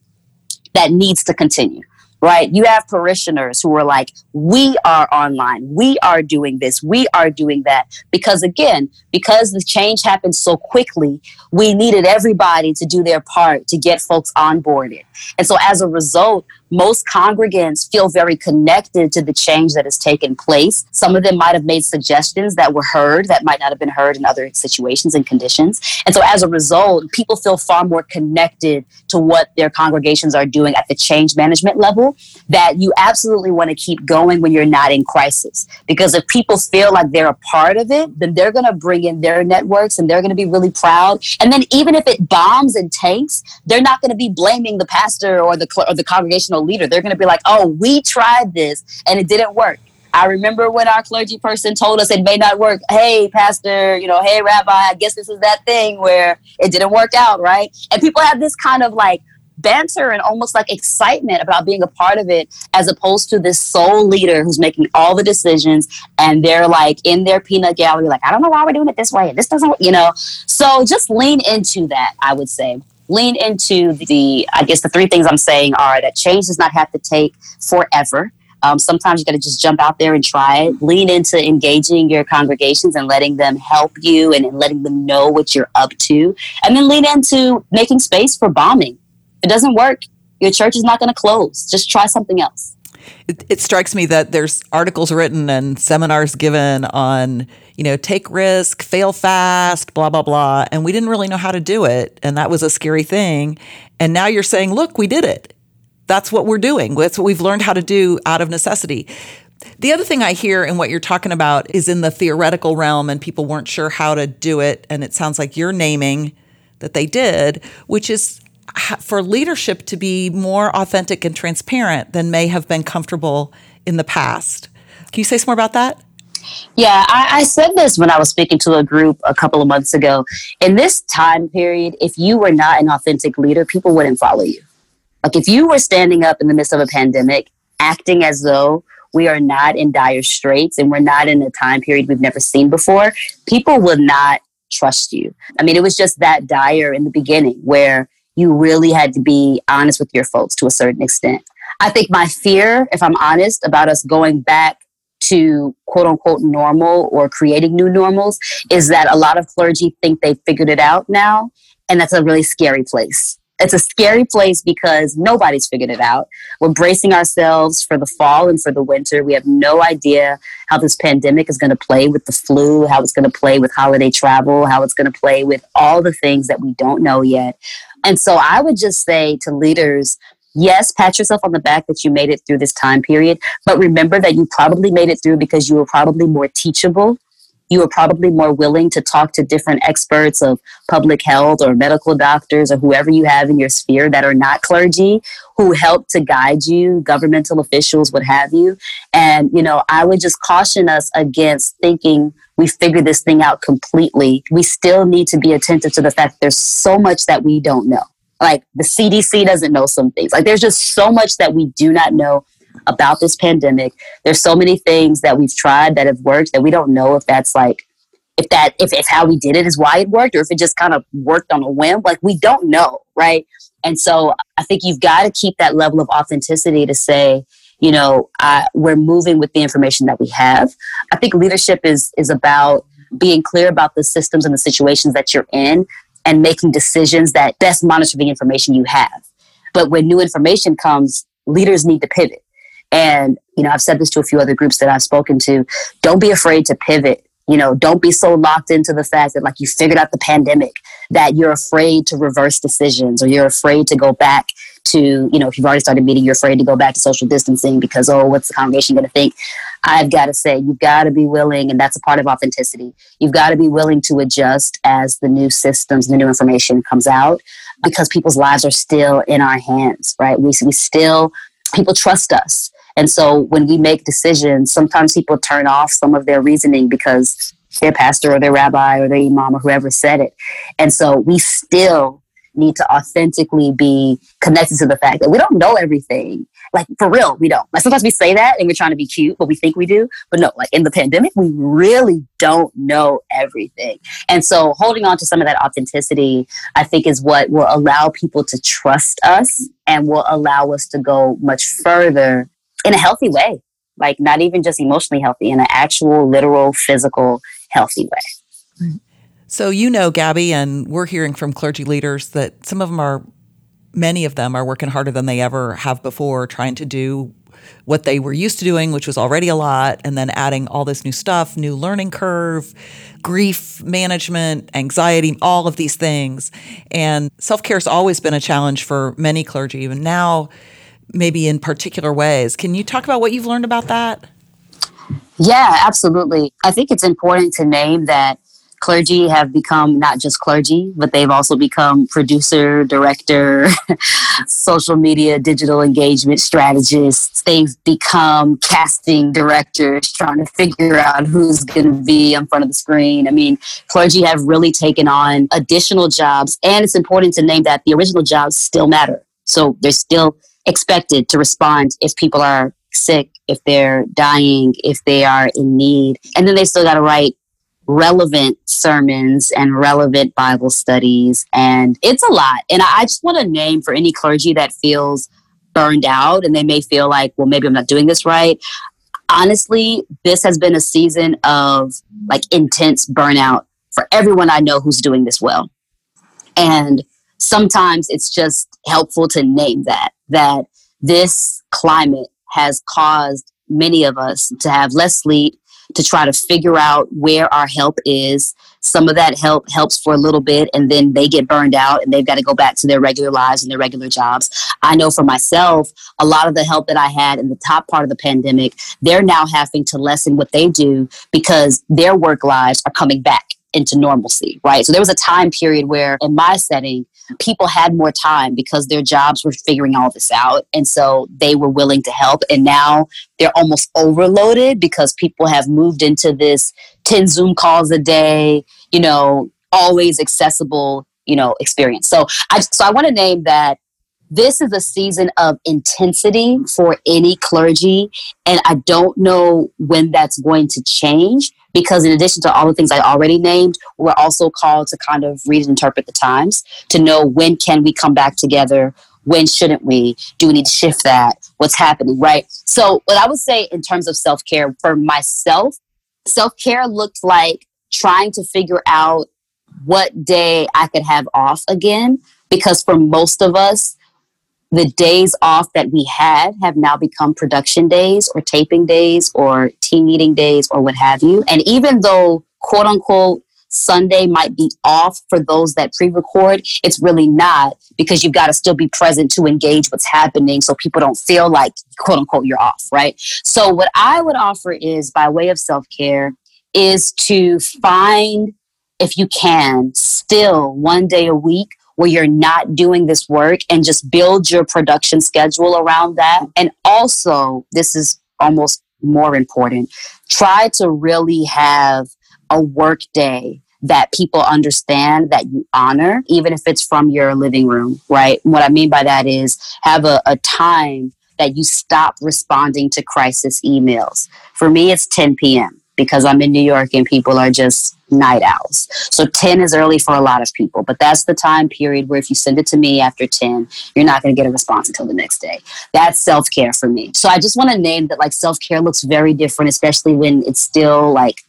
that needs to continue right? You have parishioners who are like, we are online, we are doing this, we are doing that. Because again, because the change happened so quickly, we needed everybody to do their part to get folks onboarded. And so as a result, most congregants feel very connected to the change that has taken place. Some of them might have made suggestions that were heard that might not have been heard in other situations and conditions. And so as a result, people feel far more connected to what their congregations are doing at the change management level that you absolutely want to keep going when you're not in crisis. Because if people feel like they're a part of it, then they're going to bring in their networks and they're going to be really proud. And then even if it bombs and tanks, they're not going to be blaming the pastor or the or the congregational leader. They're going to be like, oh, we tried this and it didn't work. I remember when our clergy person told us it may not work. Hey, pastor, you know, hey, rabbi, I guess this is that thing where it didn't work out, right? And people have this kind of like banter and almost like excitement about being a part of it as opposed to this sole leader who's making all the decisions and they're like in their peanut gallery like i don't know why we're doing it this way this doesn't you know so just lean into that i would say lean into the, I guess the three things I'm saying are that change does not have to take forever. Um, sometimes you got to just jump out there and try it. Lean into engaging your congregations and letting them help you and, letting them know what you're up to. And then lean into making space for bombing. If it doesn't work, your church is not going to close. Just try something else. It, it, strikes me that there's articles written and seminars given on, you know, take risk, fail fast, blah, blah, blah. And we didn't really know how to do it. And that was a scary thing. And now you're saying, look, we did it. That's what we're doing. That's what we've learned how to do out of necessity. The other thing I hear and what you're talking about is in the theoretical realm, and people weren't sure how to do it. And it sounds like you're naming that they did, which is for leadership to be more authentic and transparent than may have been comfortable in the past. Can you say some more about that? Yeah, I, I, said this when I was speaking to a group a couple of months ago. In this time period, if you were not an authentic leader, people wouldn't follow you. Like if you were standing up in the midst of a pandemic, acting as though we are not in dire straits and we're not in a time period we've never seen before, people will not trust you. I mean, it was just that dire in the beginning where you really had to be honest with your folks to a certain extent. I think my fear, if I'm honest, about us going back to quote unquote normal or creating new normals is that a lot of clergy think they've figured it out now. And that's a really scary place it's a scary place because nobody's figured it out. We're bracing ourselves for the fall and for the winter. We have no idea how this pandemic is going to play with the flu, how it's going to play with holiday travel, how it's going to play with all the things that we don't know yet. And so I would just say to leaders, yes, pat yourself on the back that you made it through this time period, but remember that you probably made it through because you were probably more teachable you are probably more willing to talk to different experts of public health or medical doctors or whoever you have in your sphere that are not clergy who help to guide you, governmental officials, what have you. And, you know, I would just caution us against thinking we figured this thing out completely. We still need to be attentive to the fact there's so much that we don't know. Like the CDC doesn't know some things. Like there's just so much that we do not know about this pandemic. There's so many things that we've tried that have worked that we don't know if that's like if that if, if how we did it is why it worked or if it just kind of worked on a whim. Like we don't know, right? And so I think you've got to keep that level of authenticity to say, you know, uh, we're moving with the information that we have. I think leadership is is about being clear about the systems and the situations that you're in and making decisions that best monitor the information you have. But when new information comes, leaders need to pivot. And, you know, I've said this to a few other groups that I've spoken to. Don't be afraid to pivot. You know, don't be so locked into the fact that, like, you figured out the pandemic that you're afraid to reverse decisions or you're afraid to go back to, you know, if you've already started meeting, you're afraid to go back to social distancing because, oh, what's the congregation going to think? I've got to say, you've got to be willing, and that's a part of authenticity. You've got to be willing to adjust as the new systems and the new information comes out because people's lives are still in our hands, right? We, we still, people trust us. And so when we make decisions, sometimes people turn off some of their reasoning because their pastor or their rabbi or their imam or whoever said it. And so we still need to authentically be connected to the fact that we don't know everything. Like for real, we don't. Like sometimes we say that and we're trying to be cute, but we think we do. But no, like in the pandemic, we really don't know everything. And so holding on to some of that authenticity, I think is what will allow people to trust us and will allow us to go much further in a healthy way, like not even just emotionally healthy, in an actual, literal, physical, healthy way. So, you know, Gabby, and we're hearing from clergy leaders that some of them are, many of them are working harder than they ever have before, trying to do what they were used to doing, which was already a lot, and then adding all this new stuff, new learning curve, grief management, anxiety, all of these things. And self care has always been a challenge for many clergy. even now, maybe in particular ways. Can you talk about what you've learned about that? Yeah, absolutely. I think it's important to name that clergy have become not just clergy, but they've also become producer, director, [LAUGHS] social media, digital engagement strategists. They've become casting directors, trying to figure out who's going to be in front of the screen. I mean, clergy have really taken on additional jobs, and it's important to name that the original jobs still matter. So there's still expected to respond if people are sick, if they're dying, if they are in need. And then they still got to write relevant sermons and relevant Bible studies. And it's a lot. And I just want to name for any clergy that feels burned out and they may feel like, well, maybe I'm not doing this right. Honestly, this has been a season of like intense burnout for everyone I know who's doing this well. And sometimes it's just helpful to name that, that this climate has caused many of us to have less sleep, to try to figure out where our help is. Some of that help helps for a little bit and then they get burned out and they've got to go back to their regular lives and their regular jobs. I know for myself, a lot of the help that I had in the top part of the pandemic, they're now having to lessen what they do because their work lives are coming back into normalcy, right? So there was a time period where in my setting, people had more time because their jobs were figuring all this out. And so they were willing to help. And now they're almost overloaded because people have moved into this 10 Zoom calls a day, you know, always accessible, you know, experience. So I so I want to name that this is a season of intensity for any clergy and I don't know when that's going to change because in addition to all the things I already named, we're also called to kind of read and interpret the times to know when can we come back together, when shouldn't we? Do we need to shift that? What's happening, right? So, what I would say in terms of self care for myself, self care looked like trying to figure out what day I could have off again. Because for most of us, the days off that we had have now become production days or taping days or team meeting days or what have you. And even though quote unquote Sunday might be off for those that pre record, it's really not because you've got to still be present to engage what's happening so people don't feel like quote unquote you're off, right? So, what I would offer is by way of self care is to find, if you can, still one day a week where you're not doing this work and just build your production schedule around that. And also, this is almost more important, try to really have a work day that people understand that you honor, even if it's from your living room, right? What I mean by that is have a, a time that you stop responding to crisis emails. For me, it's 10 p.m. because I'm in New York and people are just night owls. So 10 is early for a lot of people, but that's the time period where if you send it to me after 10, you're not going to get a response until the next day. That's self care for me. So I just want to name that like self care looks very different, especially when it's still like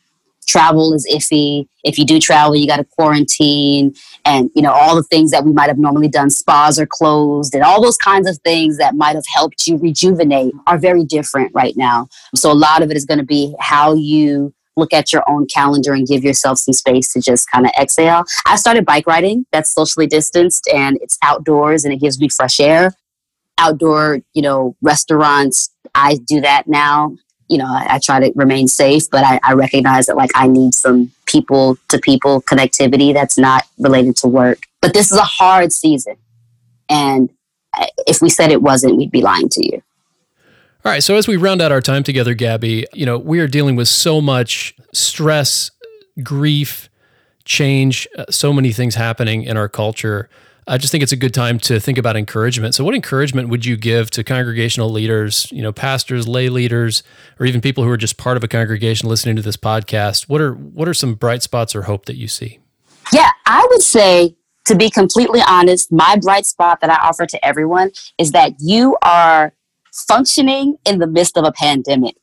travel is iffy. If you do travel, you got to quarantine and, you know, all the things that we might have normally done. Spas are closed and all those kinds of things that might have helped you rejuvenate are very different right now. So a lot of it is going to be how you look at your own calendar and give yourself some space to just kind of exhale. I started bike riding. That's socially distanced and it's outdoors and it gives me fresh air. Outdoor, you know, restaurants, I do that now. You know, I, I try to remain safe, but I, I recognize that like I need some people to people connectivity that's not related to work. But this is a hard season. And if we said it wasn't, we'd be lying to you. All right. So as we round out our time together, Gabby, you know, we are dealing with so much stress, grief, change, uh, so many things happening in our culture. I just think it's a good time to think about encouragement. So, what encouragement would you give to congregational leaders, you know, pastors, lay leaders, or even people who are just part of a congregation listening to this podcast? What are what are some bright spots or hope that you see? Yeah, I would say to be completely honest, my bright spot that I offer to everyone is that you are functioning in the midst of a pandemic,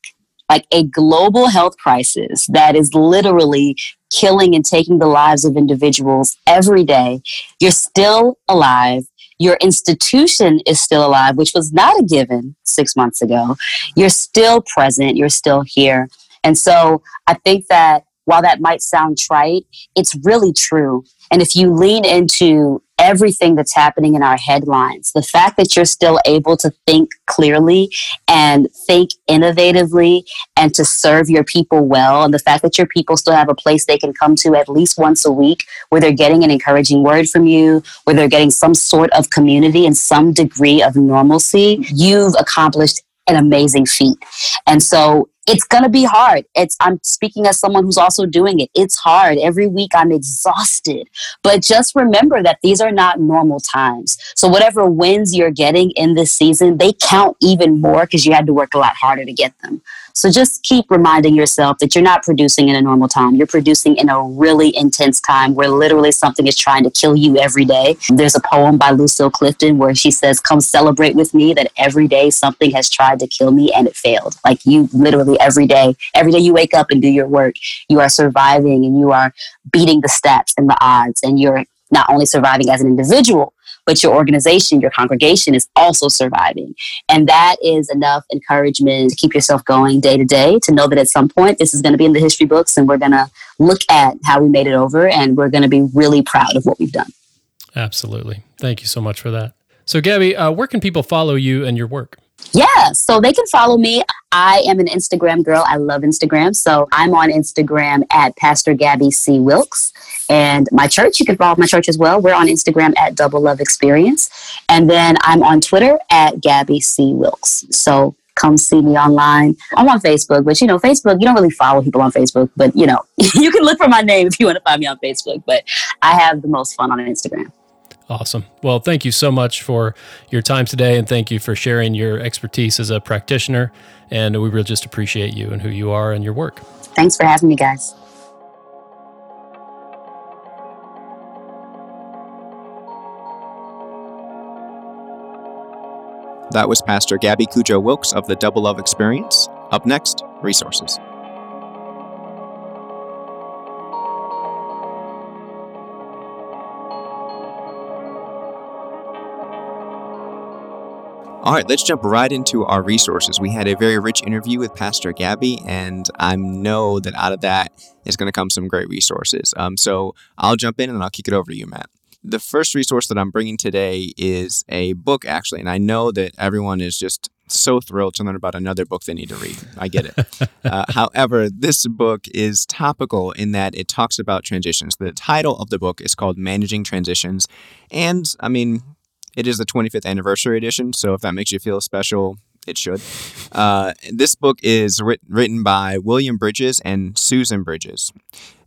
like a global health crisis that is literally killing and taking the lives of individuals every day, you're still alive. Your institution is still alive, which was not a given six months ago. You're still present, you're still here. And so I think that while that might sound trite, it's really true. And if you lean into everything that's happening in our headlines. The fact that you're still able to think clearly and think innovatively and to serve your people well, and the fact that your people still have a place they can come to at least once a week where they're getting an encouraging word from you, where they're getting some sort of community and some degree of normalcy, you've accomplished an amazing feat. And so it's to be hard. It's I'm speaking as someone who's also doing it. It's hard. Every week I'm exhausted. But just remember that these are not normal times. So whatever wins you're getting in this season, they count even more because you had to work a lot harder to get them. So just keep reminding yourself that you're not producing in a normal time. You're producing in a really intense time where literally something is trying to kill you every day. There's a poem by Lucille Clifton where she says, Come celebrate with me that every day something has tried to kill me and it failed. Like you literally every day, every day you wake up and do your work, you are surviving and you are beating the stats and the odds and you're not only surviving as an individual, but your organization, your congregation is also surviving. And that is enough encouragement to keep yourself going day to day, to know that at some point this is going to be in the history books and we're going to look at how we made it over and we're going to be really proud of what we've done. Absolutely. Thank you so much for that. So, Gabby, uh, where can people follow you and your work? Yeah, so they can follow me. I am an Instagram girl. I love Instagram. So I'm on Instagram at Pastor Gabby C. Wilkes. And my church, you can follow my church as well. We're on Instagram at Double Love Experience. And then I'm on Twitter at Gabby C. Wilkes. So come see me online. I'm on Facebook, but you know, Facebook, you don't really follow people on Facebook, but you know, [LAUGHS] you can look for my name if you want to find me on Facebook. But I have the most fun on Instagram. Awesome. Well, thank you so much for your time today, and thank you for sharing your expertise as a practitioner. And we really just appreciate you and who you are and your work. Thanks for having me, guys. That was Pastor Gabby Cudjoe Wilkes of the Double Love Experience. Up next, resources. All right, let's jump right into our resources. We had a very rich interview with Pastor Gabby, and I know that out of that is going to come some great resources. Um, so I'll jump in and I'll kick it over to you, Matt. The first resource that I'm bringing today is a book, actually, and I know that everyone is just so thrilled to learn about another book they need to read. I get it. [LAUGHS] uh, however, this book is topical in that it talks about transitions. The title of the book is called Managing Transitions. And I mean, it is the 25th anniversary edition, so if that makes you feel special, it should. Uh, this book is writ- written by William Bridges and Susan Bridges.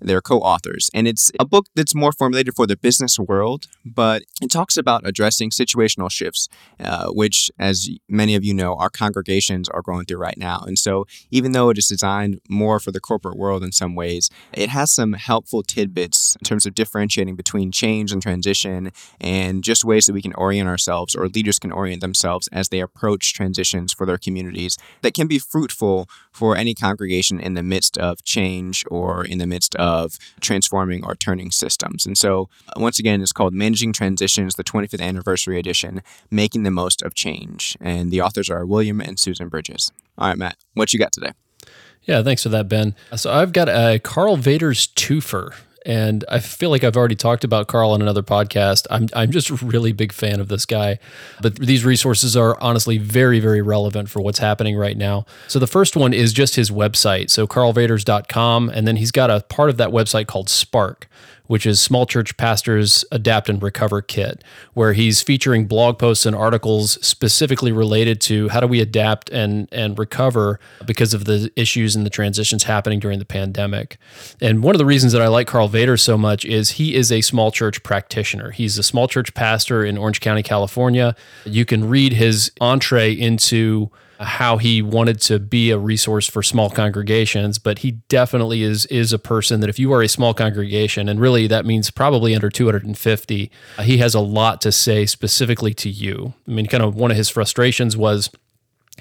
They're co authors. And it's a book that's more formulated for the business world, but it talks about addressing situational shifts, uh, which, as many of you know, our congregations are going through right now. And so, even though it is designed more for the corporate world in some ways, it has some helpful tidbits in terms of differentiating between change and transition and just ways that we can orient ourselves or leaders can orient themselves as they approach transitions for their communities that can be fruitful for any congregation in the midst of change or in the midst of of transforming or turning systems. And so, uh, once again, it's called Managing Transitions, the 25th Anniversary Edition, Making the Most of Change. And the authors are William and Susan Bridges. All right, Matt, what you got today? Yeah, thanks for that, Ben. So I've got a Karl Vaters twofer. And I feel like I've already talked about Karl on another podcast. I'm, I'm just a really big fan of this guy. But these resources are honestly very, very relevant for what's happening right now. So the first one is just his website. So karlvaters.com. And then he's got a part of that website called Spark, which is Small Church Pastors Adapt and Recover Kit, where he's featuring blog posts and articles specifically related to how do we adapt and and recover because of the issues and the transitions happening during the pandemic. And one of the reasons that I like Karl Vaters so much is he is a small church practitioner. He's a small church pastor in Orange County, California. You can read his entree into how he wanted to be a resource for small congregations, but he definitely is is a person that if you are a small congregation, and really that means probably under 250, uh, he has a lot to say specifically to you. I mean, kind of one of his frustrations was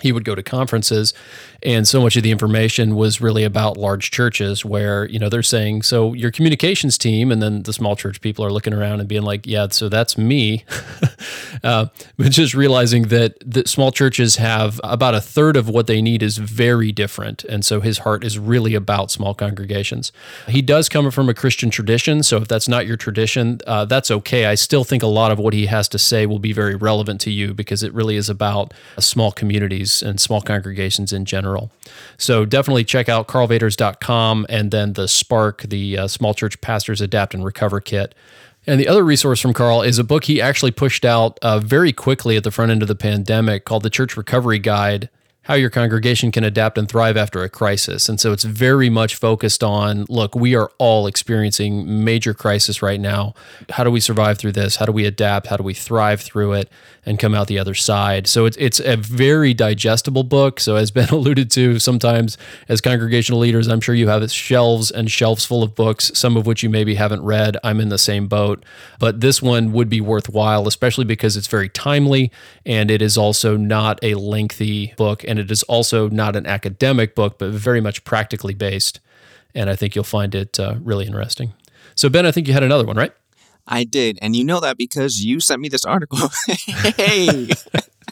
he would go to conferences and so much of the information was really about large churches where you know they're saying so your communications team and then the small church people are looking around and being like yeah so that's me. [LAUGHS] Uh, but just realizing that that small churches have about a third of what they need is very different and so his heart is really about small congregations. He does come from a christian tradition so if that's not your tradition uh, that's okay. I still think a lot of what he has to say will be very relevant to you because it really is about small communities and small congregations in general. So definitely check out karlvaters.com and then the Spark, the uh, Small Church Pastors Adapt and Recover Kit. And the other resource from Karl is a book he actually pushed out uh, very quickly at the front end of the pandemic called The Church Recovery Guide how your congregation can adapt and thrive after a crisis. And so it's very much focused on look, we are all experiencing major crisis right now. How do we survive through this? How do we adapt? How do we thrive through it and come out the other side? So it's it's a very digestible book. So as Ben [LAUGHS] alluded to, sometimes as congregational leaders, I'm sure you have shelves and shelves full of books, some of which you maybe haven't read. I'm in the same boat, but this one would be worthwhile, especially because it's very timely and it is also not a lengthy book and it is also not an academic book, but very much practically based. And I think you'll find it uh, really interesting. So, Ben, I think you had another one, right? I did. And you know that because you sent me this article. [LAUGHS] hey.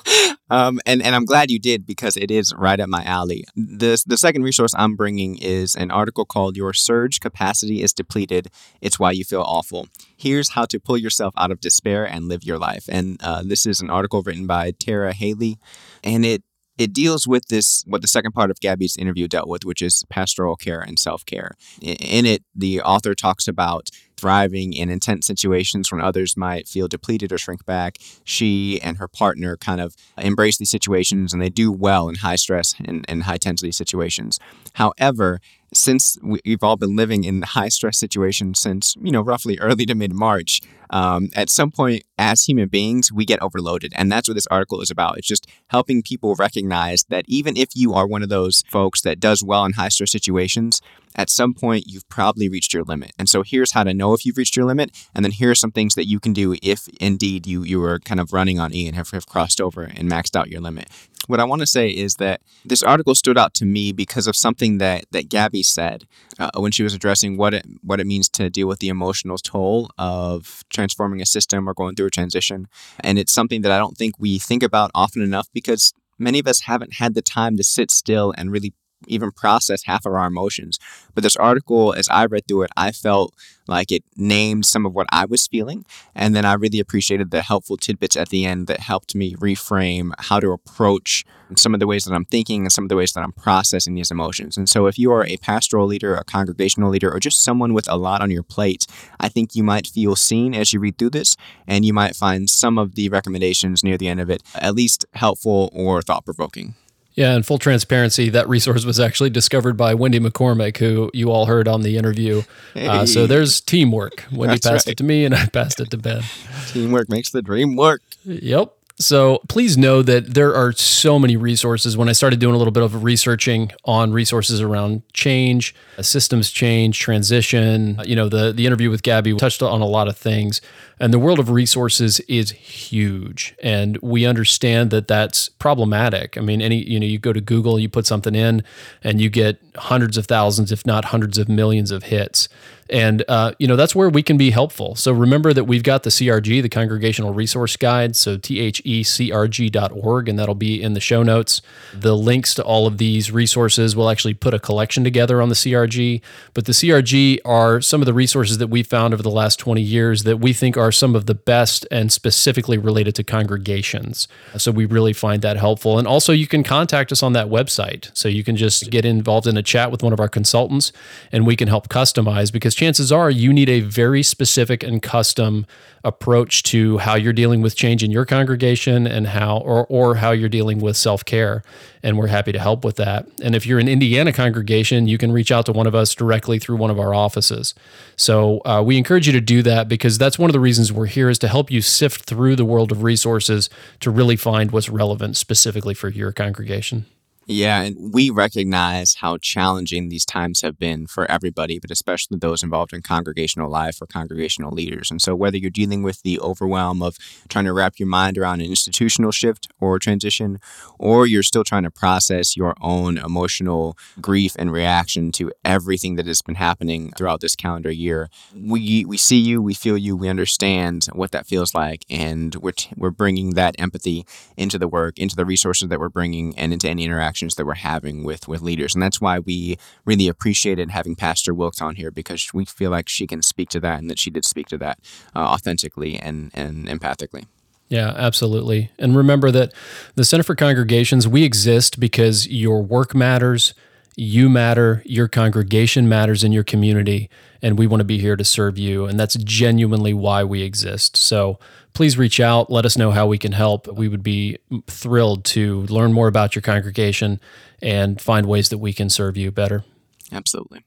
[LAUGHS] um, and, and I'm glad you did because it is right up my alley. The, the second resource I'm bringing is an article called Your Surge Capacity is Depleted. It's Why You Feel Awful. Here's how to pull yourself out of despair and live your life. And uh, this is an article written by Tara Haelle. And it it deals with this what the second part of Gabby's interview dealt with, which is pastoral care and self care. In it, the author talks about thriving in intense situations when others might feel depleted or shrink back. She and her partner kind of embrace these situations and they do well in high stress and, and high intensity situations. However, since we've all been living in high stress situations since you know roughly early to mid March, um, at some point as human beings we get overloaded, and that's what this article is about. It's just helping people recognize that even if you are one of those folks that does well in high stress situations, at some point you've probably reached your limit. And so here's how to know if you've reached your limit, and then here are some things that you can do if indeed you you are kind of running on E and have, have crossed over and maxed out your limit. What I want to say is that this article stood out to me because of something that that Gabby said uh, when she was addressing what it what it means to deal with the emotional toll of transforming a system or going through a transition, and it's something that I don't think we think about often enough because many of us haven't had the time to sit still and really even process half of our emotions. But this article, as I read through it, I felt like it named some of what I was feeling. And then I really appreciated the helpful tidbits at the end that helped me reframe how to approach some of the ways that I'm thinking and some of the ways that I'm processing these emotions. And so if you are a pastoral leader, a congregational leader, or just someone with a lot on your plate, I think you might feel seen as you read through this, and you might find some of the recommendations near the end of it at least helpful or thought provoking. Yeah, and full transparency, that resource was actually discovered by Wendy McCormick, who you all heard on the interview. Hey. Uh, so there's teamwork. Wendy That's passed right. it to me, and I [LAUGHS] passed it to Ben. Teamwork makes the dream work. Yep. So please know that there are so many resources. When I started doing a little bit of researching on resources around change, uh, systems change, transition, uh, you know, the the interview with Gabby touched on a lot of things. And the world of resources is huge, and we understand that that's problematic. I mean, any you know, you go to Google, you put something in, and you get hundreds of thousands, if not hundreds of millions of hits. And, uh, you know, that's where we can be helpful. So remember that we've got the CRG, the Congregational Resource Guide. So thecrg.org, and that'll be in the show notes. The links to all of these resources, we'll actually put a collection together on the CRG. But the CRG are some of the resources that we found over the last 20 years that we think are some of the best and specifically related to congregations. So we really find that helpful. And also, you can contact us on that website. So you can just get involved in a chat with one of our consultants and we can help customize because chances are you need a very specific and custom approach to how you're dealing with change in your congregation and how or or how you're dealing with self-care and we're happy to help with that. And if you're an Indiana congregation, you can reach out to one of us directly through one of our offices. So uh, we encourage you to do that because that's one of the reasons we're here is to help you sift through the world of resources to really find what's relevant specifically for your congregation. Yeah, and we recognize how challenging these times have been for everybody, but especially those involved in congregational life or congregational leaders. And so, whether you're dealing with the overwhelm of trying to wrap your mind around an institutional shift or transition, or you're still trying to process your own emotional grief and reaction to everything that has been happening throughout this calendar year, we we see you, we feel you, we understand what that feels like, and we're t- we're bringing that empathy into the work, into the resources that we're bringing, and into any interaction interactions that we're having with with leaders and that's why we really appreciated having pastor wilkes on here because we feel like she can speak to that and that she did speak to that uh, authentically and and empathically yeah, absolutely. And remember that the Center for Congregations, we exist because your work matters, you matter, your congregation matters in your community, and we want to be here to serve you. And that's genuinely why we exist. So please reach out. Let us know how we can help. We would be thrilled to learn more about your congregation and find ways that we can serve you better. Absolutely.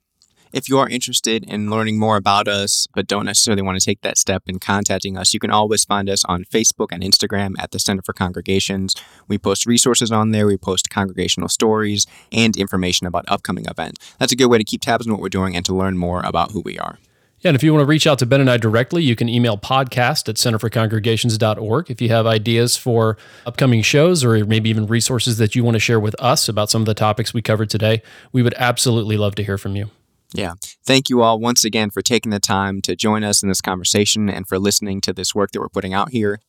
If you are interested in learning more about us, but don't necessarily want to take that step in contacting us, you can always find us on Facebook and Instagram at the Center for Congregations. We post resources on there, we post congregational stories and information about upcoming events. That's a good way to keep tabs on what we're doing and to learn more about who we are. Yeah, and if you want to reach out to Ben and I directly, you can email podcast at centerforcongregations.org. If you have ideas for upcoming shows or maybe even resources that you want to share with us about some of the topics we covered today, we would absolutely love to hear from you. Yeah. Thank you all once again for taking the time to join us in this conversation and for listening to this work that we're putting out here.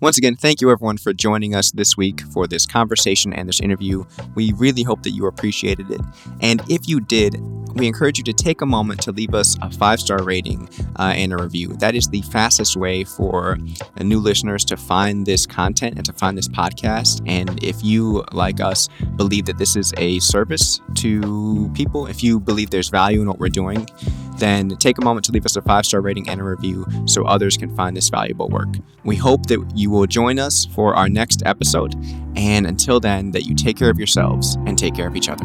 Once again, thank you everyone for joining us this week for this conversation and this interview. We really hope that you appreciated it. And if you did, we encourage you to take a moment to leave us a five star rating uh, and a review. That is the fastest way for uh, new listeners to find this content and to find this podcast. And if you, like us, believe that this is a service to people, if you believe there's value in what we're doing, then take a moment to leave us a five star rating and a review so others can find this valuable work. We hope that you will join us for our next episode. And until then, that you take care of yourselves and take care of each other.